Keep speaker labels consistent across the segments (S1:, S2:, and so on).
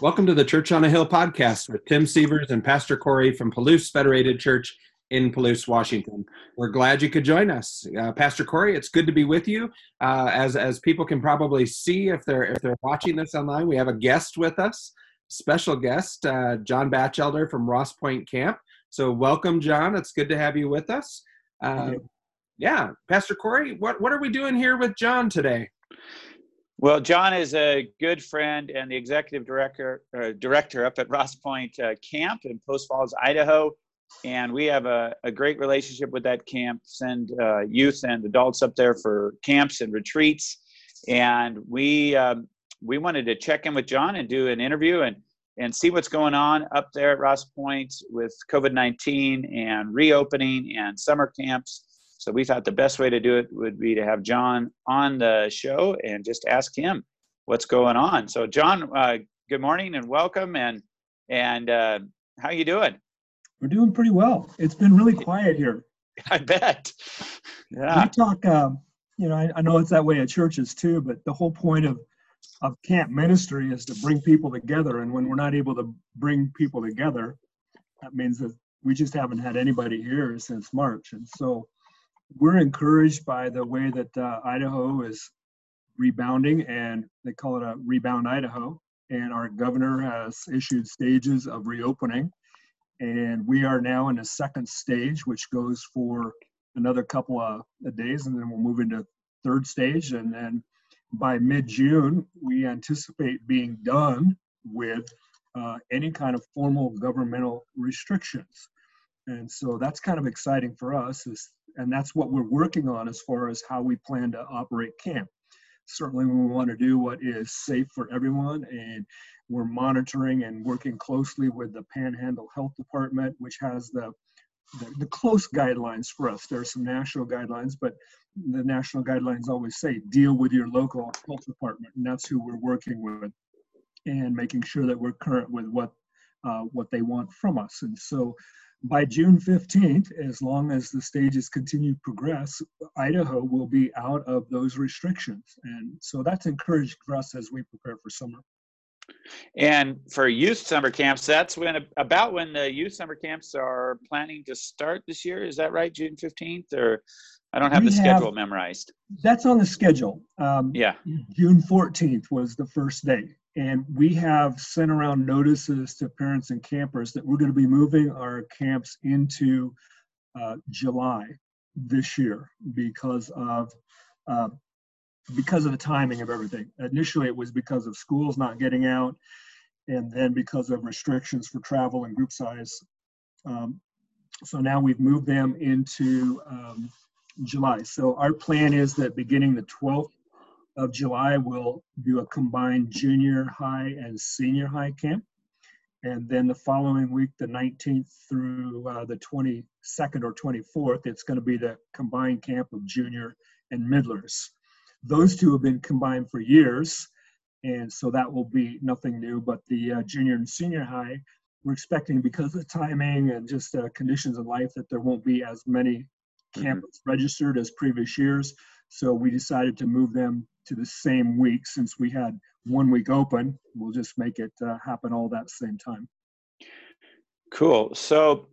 S1: Welcome to the Church on a Hill podcast with Tim Sievers and Pastor Corey from Palouse Federated Church in Palouse, Washington. We're glad you could join us, uh, Pastor Corey. It's good to be with you. Uh, as as people can probably see if they're if they're watching this online, we have a guest with us, special guest, uh, John Batchelder from Ross Point Camp. So welcome, John. It's good to have you with us. Uh, yeah, Pastor Corey, what what are we doing here with John today?
S2: Well, John is a good friend and the executive director uh, director up at Ross Point uh, Camp in Post Falls, Idaho, and we have a, a great relationship with that camp. Send uh, youth and adults up there for camps and retreats, and we um, we wanted to check in with John and do an interview and and see what's going on up there at Ross Point with COVID nineteen and reopening and summer camps so we thought the best way to do it would be to have John on the show and just ask him what's going on. So John, uh, good morning and welcome. And and uh, how you doing?
S3: We're doing pretty well. It's been really quiet here.
S2: I bet. Yeah.
S3: We talk. Um, you know, I, I know it's that way at churches too, but the whole point of of camp ministry is to bring people together. And when we're not able to bring people together, that means that we just haven't had anybody here since March. And so we're encouraged by the way that uh, Idaho is rebounding, and they call it a rebound Idaho. And our governor has issued stages of reopening, and we are now in a second stage, which goes for another couple of days, and then we'll move into third stage, and then by mid-June, we anticipate being done with uh, any kind of formal governmental restrictions. And so that's kind of exciting for us is and that's what we're working on as far as how we plan to operate camp. Certainly, we want to do what is safe for everyone, and we're monitoring and working closely with the Panhandle Health Department, which has the the, the close guidelines for us. There are some national guidelines, but the national guidelines always say deal with your local health department, and that's who we're working with, and making sure that we're current with what uh, what they want from us. And so by June 15th, as long as the stages continue to progress, Idaho will be out of those restrictions. And so that's encouraged for us as we prepare for summer.
S2: And for youth summer camps, that's when about when the youth summer camps are planning to start this year. Is that right, June 15th? Or I don't have we the schedule have, memorized.
S3: That's on the schedule.
S2: Um, yeah.
S3: June 14th was the first day. And we have sent around notices to parents and campers that we're going to be moving our camps into uh, July this year because of uh, because of the timing of everything. Initially, it was because of schools not getting out, and then because of restrictions for travel and group size. Um, so now we've moved them into um, July. So our plan is that beginning the 12th of July, we'll do a combined junior high and senior high camp. And then the following week, the 19th through uh, the 22nd or 24th, it's going to be the combined camp of junior and middlers. Those two have been combined for years, and so that will be nothing new. But the uh, junior and senior high, we're expecting because of timing and just uh, conditions of life that there won't be as many camps mm-hmm. registered as previous years. So we decided to move them to the same week since we had one week open. We'll just make it uh, happen all that same time.
S2: Cool. So,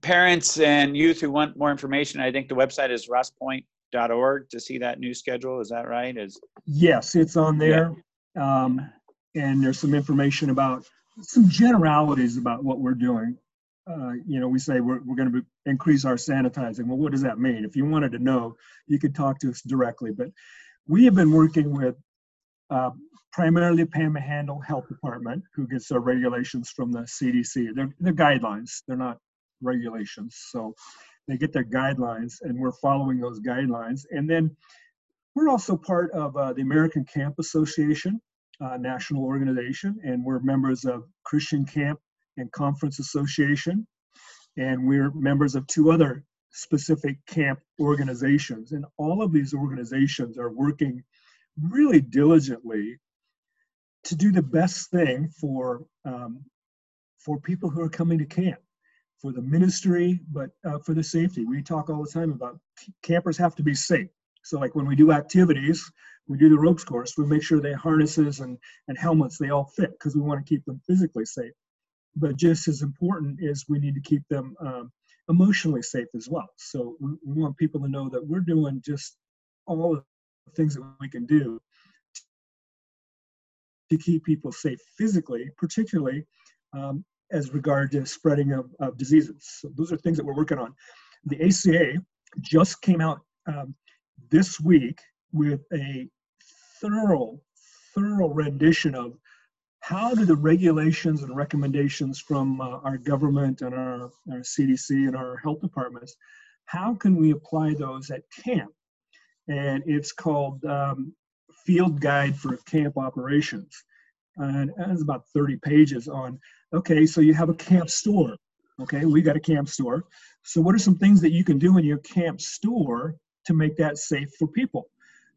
S2: parents and youth who want more information, I think the website is rosspoint.org to see that new schedule. Is that right? Is
S3: yes, it's on there, yeah. um, and there's some information about some generalities about what we're doing. Uh, you know, we say we're, we're going to increase our sanitizing. Well, what does that mean? If you wanted to know, you could talk to us directly. But we have been working with uh, primarily Panhandle Health Department, who gets their regulations from the CDC. They're, they're guidelines, they're not regulations. So they get their guidelines, and we're following those guidelines. And then we're also part of uh, the American Camp Association, uh, national organization, and we're members of Christian Camp and Conference Association, and we're members of two other specific camp organizations. And all of these organizations are working really diligently to do the best thing for um, for people who are coming to camp, for the ministry, but uh, for the safety. We talk all the time about campers have to be safe. So, like when we do activities, we do the ropes course, we make sure they harnesses and, and helmets, they all fit because we want to keep them physically safe. But just as important is we need to keep them um, emotionally safe as well. So we, we want people to know that we're doing just all the things that we can do to keep people safe physically, particularly um, as regard to spreading of, of, diseases. So those are things that we're working on. The ACA just came out um, this week with a thorough, thorough rendition of how do the regulations and recommendations from uh, our government and our, our CDC and our health departments, how can we apply those at camp? And it's called um, Field Guide for Camp Operations. And it's about 30 pages on, okay, so you have a camp store. Okay, we got a camp store. So what are some things that you can do in your camp store to make that safe for people?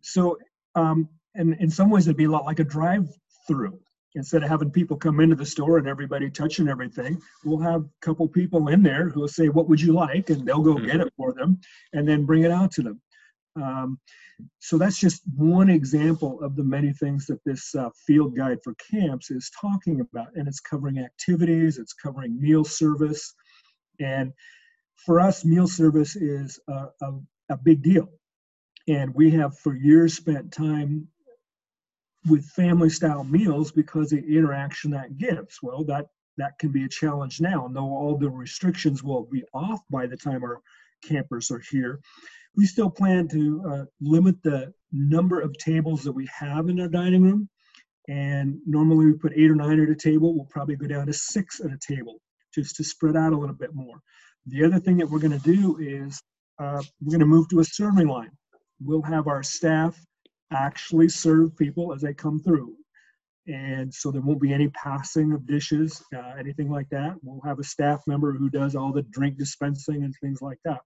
S3: So um, and in some ways it'd be a lot like a drive-through. Instead of having people come into the store and everybody touching everything, we'll have a couple people in there who will say, "What would you like?" and they'll go mm-hmm. get it for them, and then bring it out to them. Um, so that's just one example of the many things that this uh, field guide for camps is talking about, and it's covering activities, it's covering meal service, and for us, meal service is a, a, a big deal. And we have for years spent time with family style meals because the interaction that gives. Well, that that can be a challenge now. Though all the restrictions will be off by the time our campers are here, we still plan to uh, limit the number of tables that we have in our dining room. And normally we put eight or nine at a table. We'll probably go down to six at a table just to spread out a little bit more. The other thing that we're going to do is uh, we're going to move to a serving line. We'll have our staff actually serve people as they come through. And so there won't be any passing of dishes, uh, anything like that. We'll have a staff member who does all the drink dispensing and things like that.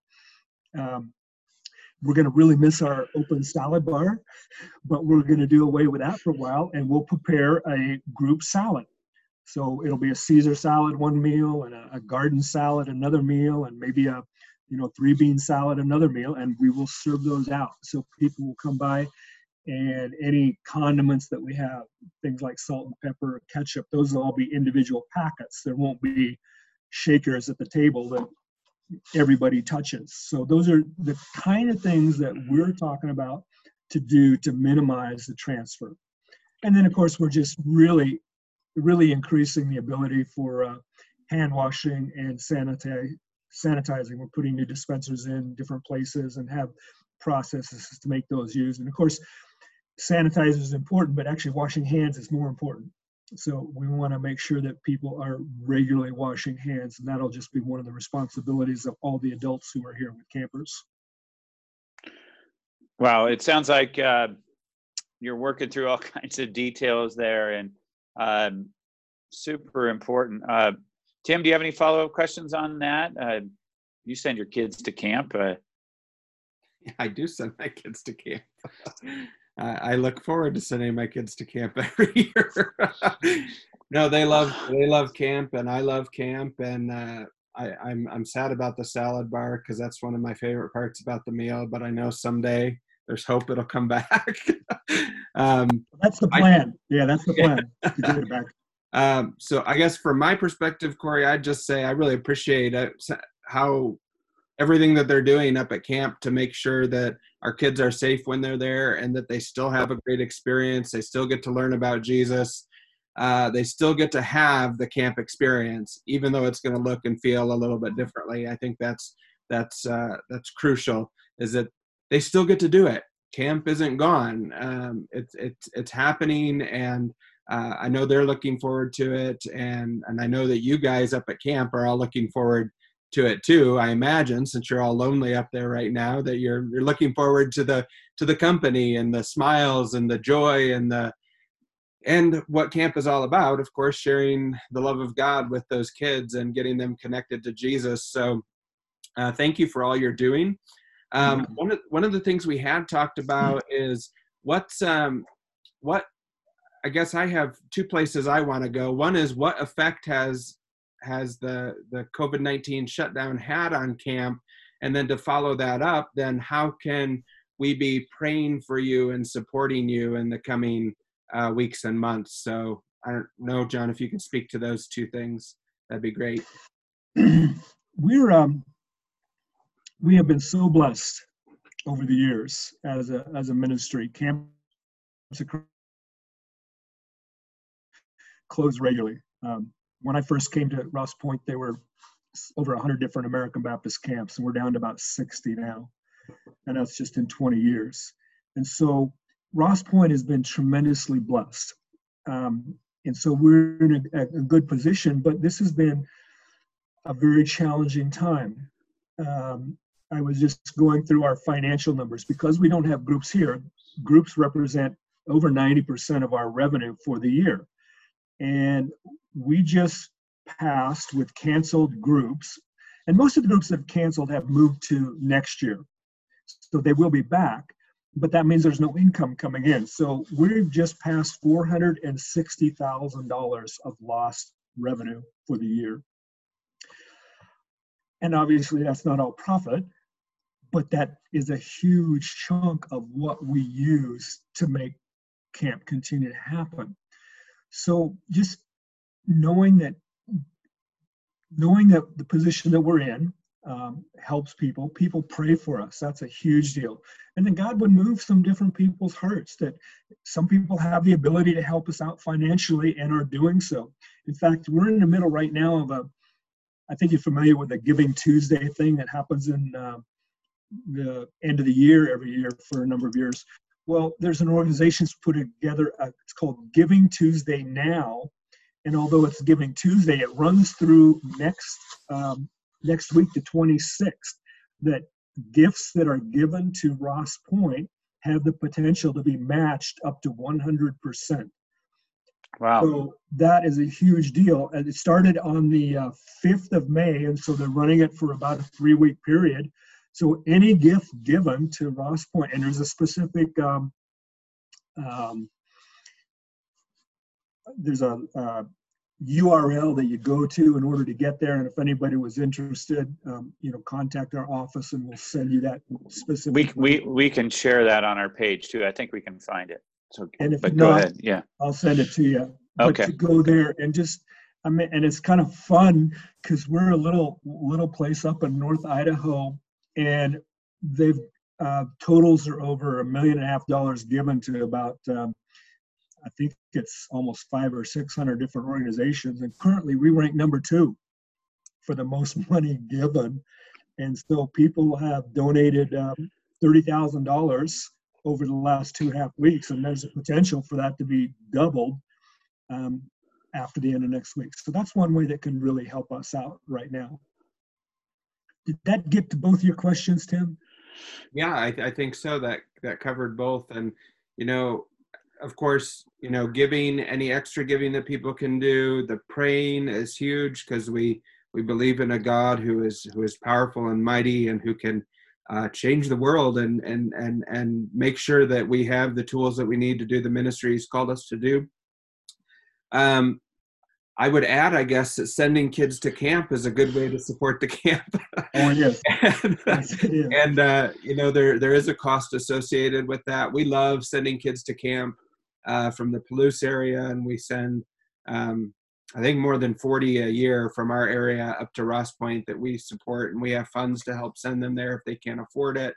S3: Um, we're going to really miss our open salad bar, but we're going to do away with that for a while and we'll prepare a group salad. So it'll be a Caesar salad one meal and a, a garden salad another meal and maybe a you know three bean salad another meal and we will serve those out so people will come by and any condiments that we have, things like salt and pepper, ketchup, those will all be individual packets. There won't be shakers at the table that everybody touches. So those are the kind of things that we're talking about to do to minimize the transfer. And then of course we're just really, really increasing the ability for uh, hand washing and sanitize, sanitizing. We're putting new dispensers in different places and have processes to make those used. And of course, sanitizer is important, but actually washing hands is more important. So we want to make sure that people are regularly washing hands, and that'll just be one of the responsibilities of all the adults who are here with campers.
S2: Wow, it sounds like uh, you're working through all kinds of details there, and um, super important. Uh, Tim, do you have any follow-up questions on that? Uh, you send your kids to camp.
S1: yeah, I do send my kids to camp. I look forward to sending my kids to camp every year. no, they love they love camp, and I love camp, and uh, I, I'm I'm sad about the salad bar because that's one of my favorite parts about the meal. But I know someday there's hope it'll come back.
S3: um, that's the plan. I, yeah, that's the plan. Yeah.
S1: Um, so I guess from my perspective, Corey, I'd just say I really appreciate it, how everything that they're doing up at camp to make sure that our kids are safe when they're there and that they still have a great experience. They still get to learn about Jesus. Uh, they still get to have the camp experience, even though it's going to look and feel a little bit differently. I think that's that's uh, that's crucial. Is that they still get to do it. Camp isn't gone. Um, it's it's it's happening, and uh, I know they're looking forward to it, and and I know that you guys up at camp are all looking forward to it too i imagine since you're all lonely up there right now that you're you're looking forward to the to the company and the smiles and the joy and the and what camp is all about of course sharing the love of god with those kids and getting them connected to jesus. So uh, thank you for all you're doing. Um, one, of, one of the things we had talked about is what's um, what i guess i have two places i want to go. One is what effect has has the the COVID nineteen shutdown had on camp, and then to follow that up, then how can we be praying for you and supporting you in the coming uh, weeks and months. So I don't know, John, if you could speak to those two things, that'd be great.
S3: We're um, we have been so blessed over the years as a as a ministry. Camps closed regularly. Um, when I first came to Ross Point, there were over 100 different American Baptist camps, and we're down to about 60 now. And that's just in 20 years. And so Ross Point has been tremendously blessed. Um, and so we're in a, a, good position, but this has been a very challenging time. Um, I was just going through our financial numbers because we don't have groups here. Groups represent over 90% of our revenue for the year. And we just passed with canceled groups, and most of the groups that have canceled have moved to next year. So they will be back, but that means there's no income coming in. So we've just passed $460,000 of lost revenue for the year. And obviously, that's not all profit, but that is a huge chunk of what we use to make camp continue to happen. So just knowing that knowing that the position that we're in um, helps people. People pray for us. That's a huge deal. And then God would move some different people's hearts that some people have the ability to help us out financially and are doing so. In fact, we're in the middle right now of a, I think you're familiar with the Giving Tuesday thing that happens in uh, the end of the year every year for a number of years. Well, there's an organization that's put together, a, it's called Giving Tuesday Now. And although it's Giving Tuesday, it runs through next um, next week, the 26th, that gifts that are given to Ross Point have the potential to be matched up to 100%.
S2: Wow.
S3: So that is a huge deal. And it started on the uh, 5th of May, and so they're running it for about a three week period. So any gift given to Ross Point, and there's a specific um, um, there's a, uh, URL that you go to in order to get there. And if anybody was interested, um, you know, contact our office and we'll send you that specific.
S2: We, we, we can share that on our page too. I think we can find it. So,
S3: and if
S2: but
S3: not,
S2: go ahead. Yeah.
S3: I'll send it to you. But
S2: Okay.
S3: to go there and just, I mean, and it's kind of fun because we're a little, little place up in North Idaho and they've, uh, totals are over a million and a half dollars given to about, um, I think it's almost five or six hundred different organizations, and currently we rank number two for the most money given. And so people have donated um, thirty thousand dollars over the last two and a half weeks, and there's a potential for that to be doubled um, after the end of next week. So that's one way that can really help us out right now. Did that get to both your questions, Tim?
S1: Yeah, I, I think so. That that covered both, and you know, of course, you know, giving any extra giving that people can do. The praying is huge because we we believe in a God who is who is powerful and mighty and who can uh, change the world and and and and make sure that we have the tools that we need to do the ministry He's called us to do. Um, I would add, I guess, that sending kids to camp is a good way to support the camp.
S3: Oh, yes.
S1: and,
S3: Yes,
S1: and uh, you know there there is a cost associated with that. We love sending kids to camp uh, from the Palouse area, and we send um, I think more than 40 a year from our area up to Ross Point that we support, and we have funds to help send them there if they can't afford it.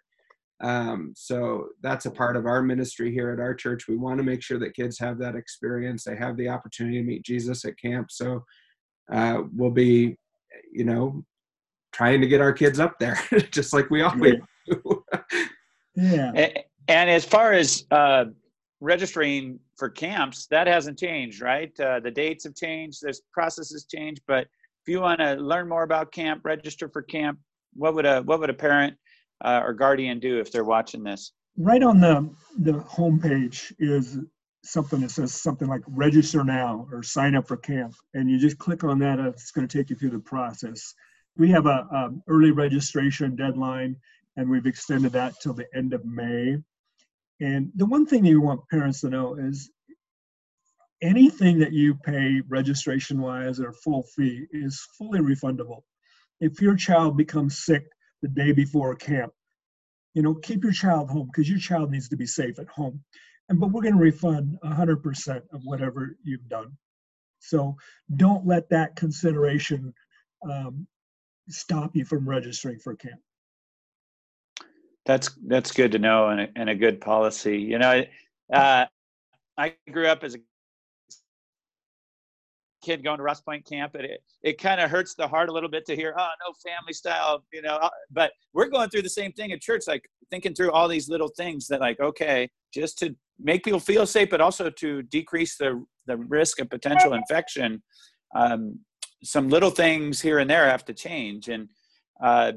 S1: Um, so that's a part of our ministry here at our church. We want to make sure that kids have that experience. They have the opportunity to meet Jesus at camp. So uh, we'll be, you know, trying to get our kids up there, just like we always do.
S3: Yeah.
S2: A- And as far as uh, registering for camps, that hasn't changed, right? Uh, the dates have changed, there's processes changed. But if you want to learn more about camp, register for camp. What would a what would a parent uh, or guardian do if they're watching this?
S3: right on the the homepage is something that says something like register now or sign up for camp and you just click on that it's going to take you through the process we have a, a early registration deadline and we've extended that till the end of may and the one thing you want parents to know is anything that you pay registration wise or full fee is fully refundable if your child becomes sick the day before camp you know, keep your child home because your child needs to be safe at home. And but we're going to refund 100% of whatever you've done. So don't let that consideration um, stop you from registering for camp.
S2: That's that's good to know and a, and a good policy. You know, uh, I grew up as a kid going to Ross Point camp, and it, it kind of hurts the heart a little bit to hear, oh, no family style, you know. Uh, but we're going through the same thing at church, like thinking through all these little things that, like, okay, just to make people feel safe, but also to decrease the the risk of potential infection. Um, some little things here and there have to change, and uh,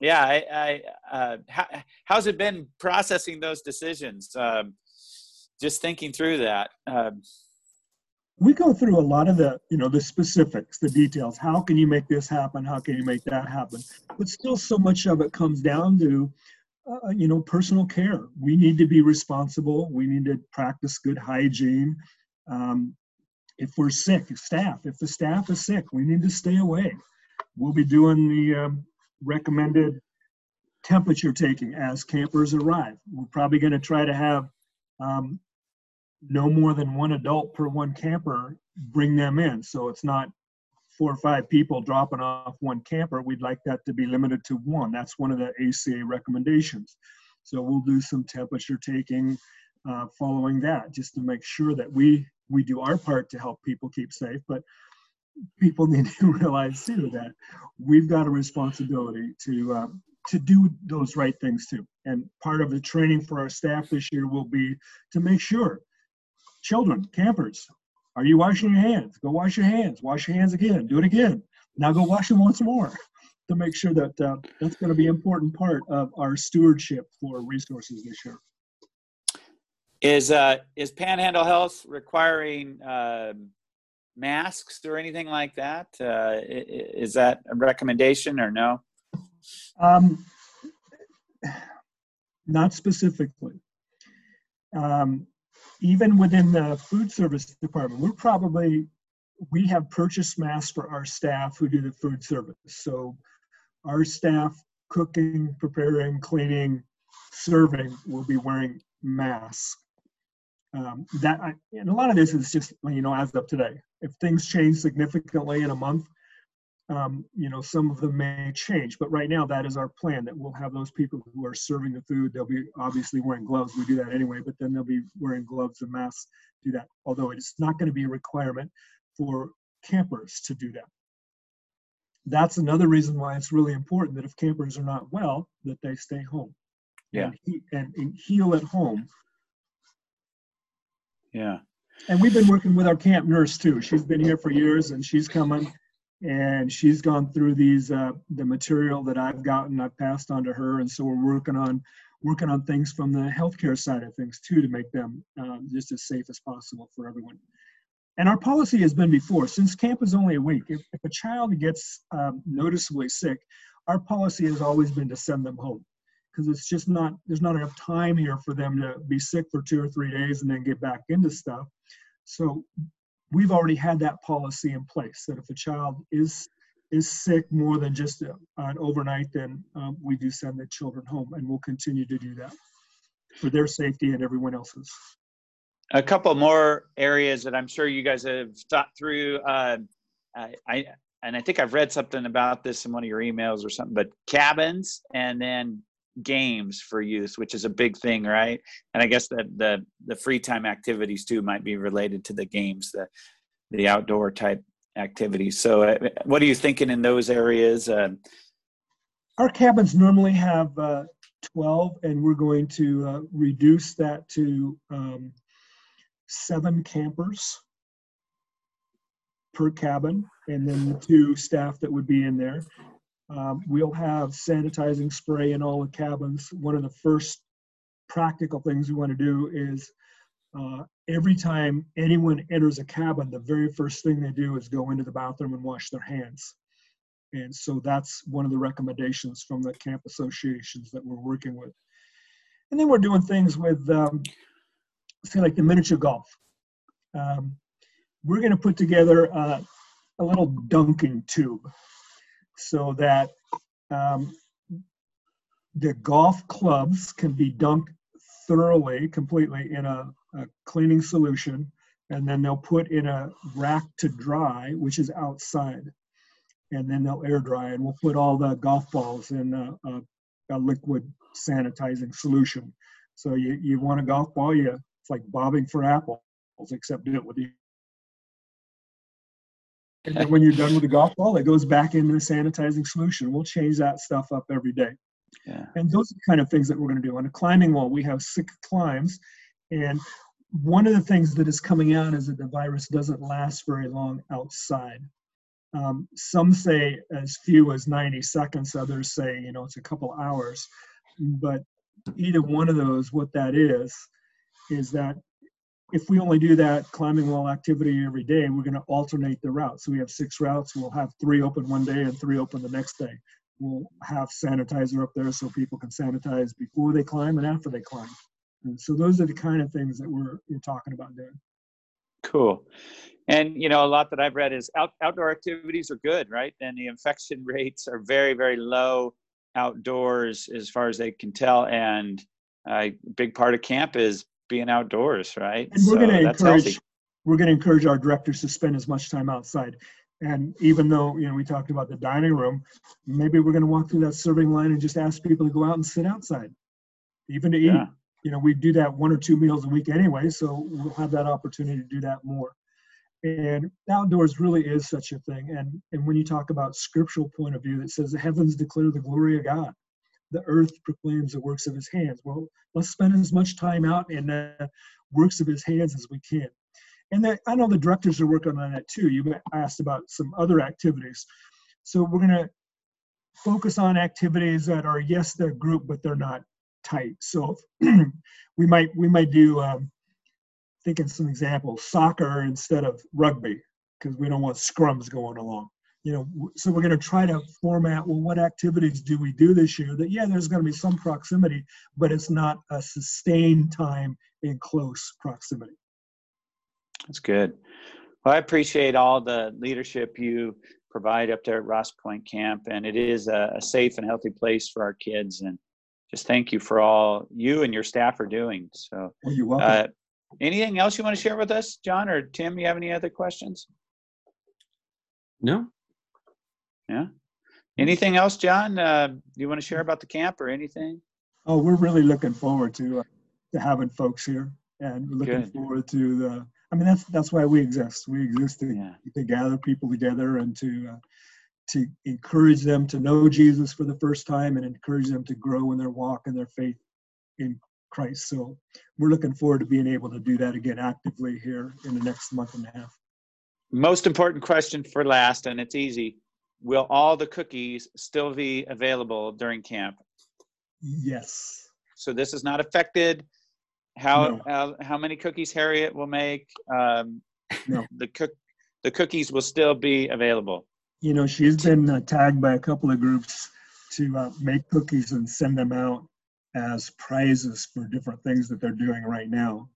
S2: yeah, I, I uh, how, how's it been processing those decisions? Um, just thinking through that. Um,
S3: we go through a lot of the you know the specifics the details. How can you make this happen? How can you make that happen? But still so much of it comes down to uh, you know personal care. We need to be responsible. We need to practice good hygiene. Um, if we're sick staff if the staff is sick we need to stay away. We'll be doing the um, recommended temperature taking as campers arrive we're probably going to try to have um, no more than one adult per one camper, bring them in. So it's not four or five people dropping off one camper. We'd like that to be limited to one. That's one of the ACA recommendations. So we'll do some temperature taking uh, following that, just to make sure that we we do our part to help people keep safe. But people need to realize too that we've got a responsibility to uh, to do those right things too. And part of the training for our staff this year will be to make sure Children, campers, are you washing your hands? Go wash your hands. Wash your hands again. Do it again. Now go wash them once more to make sure that uh, that's going to be an important part of our stewardship for resources this year.
S2: Is uh, is Panhandle Health requiring uh, masks or anything like that? Uh, is that a recommendation or no? Um,
S3: not specifically. Um, even within the food service department, we're probably we have purchased masks for our staff who do the food service. So our staff cooking, preparing, cleaning, serving will be wearing masks. Um, that and a lot of this is just you know as of today. If things change significantly in a month, um, you know, some of them may change, but right now that is our plan that we'll have those people who are serving the food. They'll be obviously wearing gloves. We do that anyway, but then they'll be wearing gloves and masks do that. Although it's not going to be a requirement for campers to do that. That's another reason why it's really important that if campers are not well, that they stay home.
S2: Yeah.
S3: And, and, and heal at home.
S2: Yeah.
S3: And we've been working with our camp nurse too. She's been here for years and she's coming and she's gone through these uh, the material that I've gotten I've passed on to her and so we're working on working on things from the healthcare side of things too to make them um, just as safe as possible for everyone and our policy has been before since camp is only a week if, if a child gets um, noticeably sick our policy has always been to send them home because it's just not there's not enough time here for them to be sick for two or three days and then get back into stuff so we've already had that policy in place that if a child is is sick more than just a, an overnight, then um, we do send the children home, and we'll continue to do that for their safety and everyone else's.
S2: A couple more areas that I'm sure you guys have thought through. Uh, I, I and I think I've read something about this in one of your emails or something, but cabins and then games for youth, which is a big thing, right? And I guess that the the free time activities too might be related to the games, the the outdoor type activities. So, uh, what are you thinking in those areas? Uh,
S3: Our cabins normally have uh, 12, and we're going to uh, reduce that to um, seven campers per cabin, and then the two staff that would be in there. Um, we'll have sanitizing spray in all the cabins. One of the first practical things we want to do is uh, every time anyone enters a cabin, the very first thing they do is go into the bathroom and wash their hands. And so that's one of the recommendations from the camp associations that we're working with. And then we're doing things with, um, say, like the miniature golf. Um, we're going to put together uh, a little dunking tube so that um, the golf clubs can be dunked thoroughly, completely in a, a cleaning solution, and then they'll put in a rack to dry, which is outside, and then they'll air dry, and we'll put all the golf balls in a, a, a liquid sanitizing solution. So you, you want a golf ball, you it's like bobbing for apples, except do it with the and then when you're done with the golf ball, it goes back into the sanitizing solution. We'll change that stuff up every day.
S2: Yeah.
S3: And those are the kind of things that we're going to do. On a climbing wall, we have six climbs. And one of the things that is coming out is that the virus doesn't last very long outside. Um, some say as few as 90 seconds, others say, you know, it's a couple hours. But either one of those, what that is, is that if we only do that climbing wall activity every day, we're going to alternate the routes. So we have six routes. We'll have three open one day and three open the next day. We'll have sanitizer up there so people can sanitize before they climb and after they climb. And so those are the kind of things that we're, we're talking about doing.
S2: Cool. And you know, a lot that I've read is out, outdoor activities are good, right? And the infection rates are very, very low outdoors as far as they can tell. And a big part of camp is being outdoors, right?
S3: And we're so going to encourage we're going to encourage our directors to spend as much time outside. And even though you know we talked about the dining room, maybe we're going to walk through that serving line and just ask people to go out and sit outside, even to eat. Yeah. You know, we do that one or two meals a week anyway, so we'll have that opportunity to do that more. And outdoors really is such a thing. And and when you talk about scriptural point of view, that says the heavens declare the glory of God the earth proclaims the works of his hands. Well, let's spend as much time out in the works of his hands as we can. And the, I know the directors are working on that too. You asked about some other activities. So we're going to focus on activities that are, yes, they're group, but they're not tight. So we might we might do um, thinking some examples soccer instead of rugby because we don't want scrums going along you know, so we're going to try to format, well, what activities do we do this year that, yeah, there's going to be some proximity, but it's not a sustained time in close proximity.
S2: That's good. Well, I appreciate all the leadership you provide up there at Ross Point Camp, and it is a, a safe and healthy place for our kids. And just thank you for all you and your staff are doing. So,
S3: well, you're welcome. Uh,
S2: anything else you want to share with us, John or Tim? You have any other questions?
S1: No,
S2: yeah. Anything else, John? Uh, you want to share about the camp or anything?
S3: Oh, we're really looking forward to uh, to having folks here, and looking Good. forward to the. I mean, that's that's why we exist. We exist to, yeah. to gather people together and to uh, to encourage them to know Jesus for the first time and encourage them to grow in their walk and their faith in Christ. So we're looking forward to being able to do that again actively here in the next month and a half.
S2: Most important question for last, and it's easy will all the cookies still be available during camp?
S3: Yes.
S2: So this is not affected. How no. how, how many cookies Harriet will make? Um,
S3: no.
S2: The cook the cookies will still be available.
S3: You know, she's been uh, tagged by a couple of groups to uh, make cookies and send them out as prizes for different things that they're doing right now.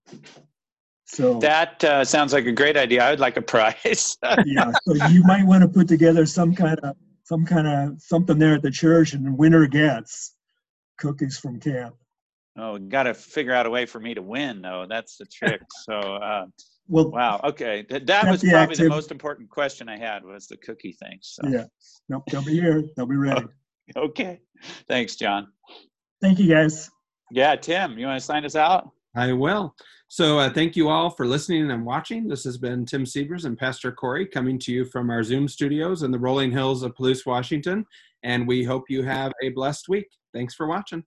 S3: So
S2: that uh, sounds like a great idea. I would like a prize.
S3: yeah, so you might want to put together some kind of some kind of something there at the church, and the winner gets cookies from camp.
S2: Oh, got to figure out a way for me to win, though. That's the trick. So, uh, well, wow. Okay, that, that was probably active. the most important question I had was the cookie thing. So.
S3: Yeah. Nope. They'll be here. They'll be ready.
S2: okay. Thanks, John.
S3: Thank you, guys.
S2: Yeah, Tim, you want to sign us out?
S1: I will. So uh, thank you all for listening and watching. This has been Tim Sievers and Pastor Corey coming to you from our Zoom studios in the rolling hills of Palouse, Washington. And we hope you have a blessed week. Thanks for watching.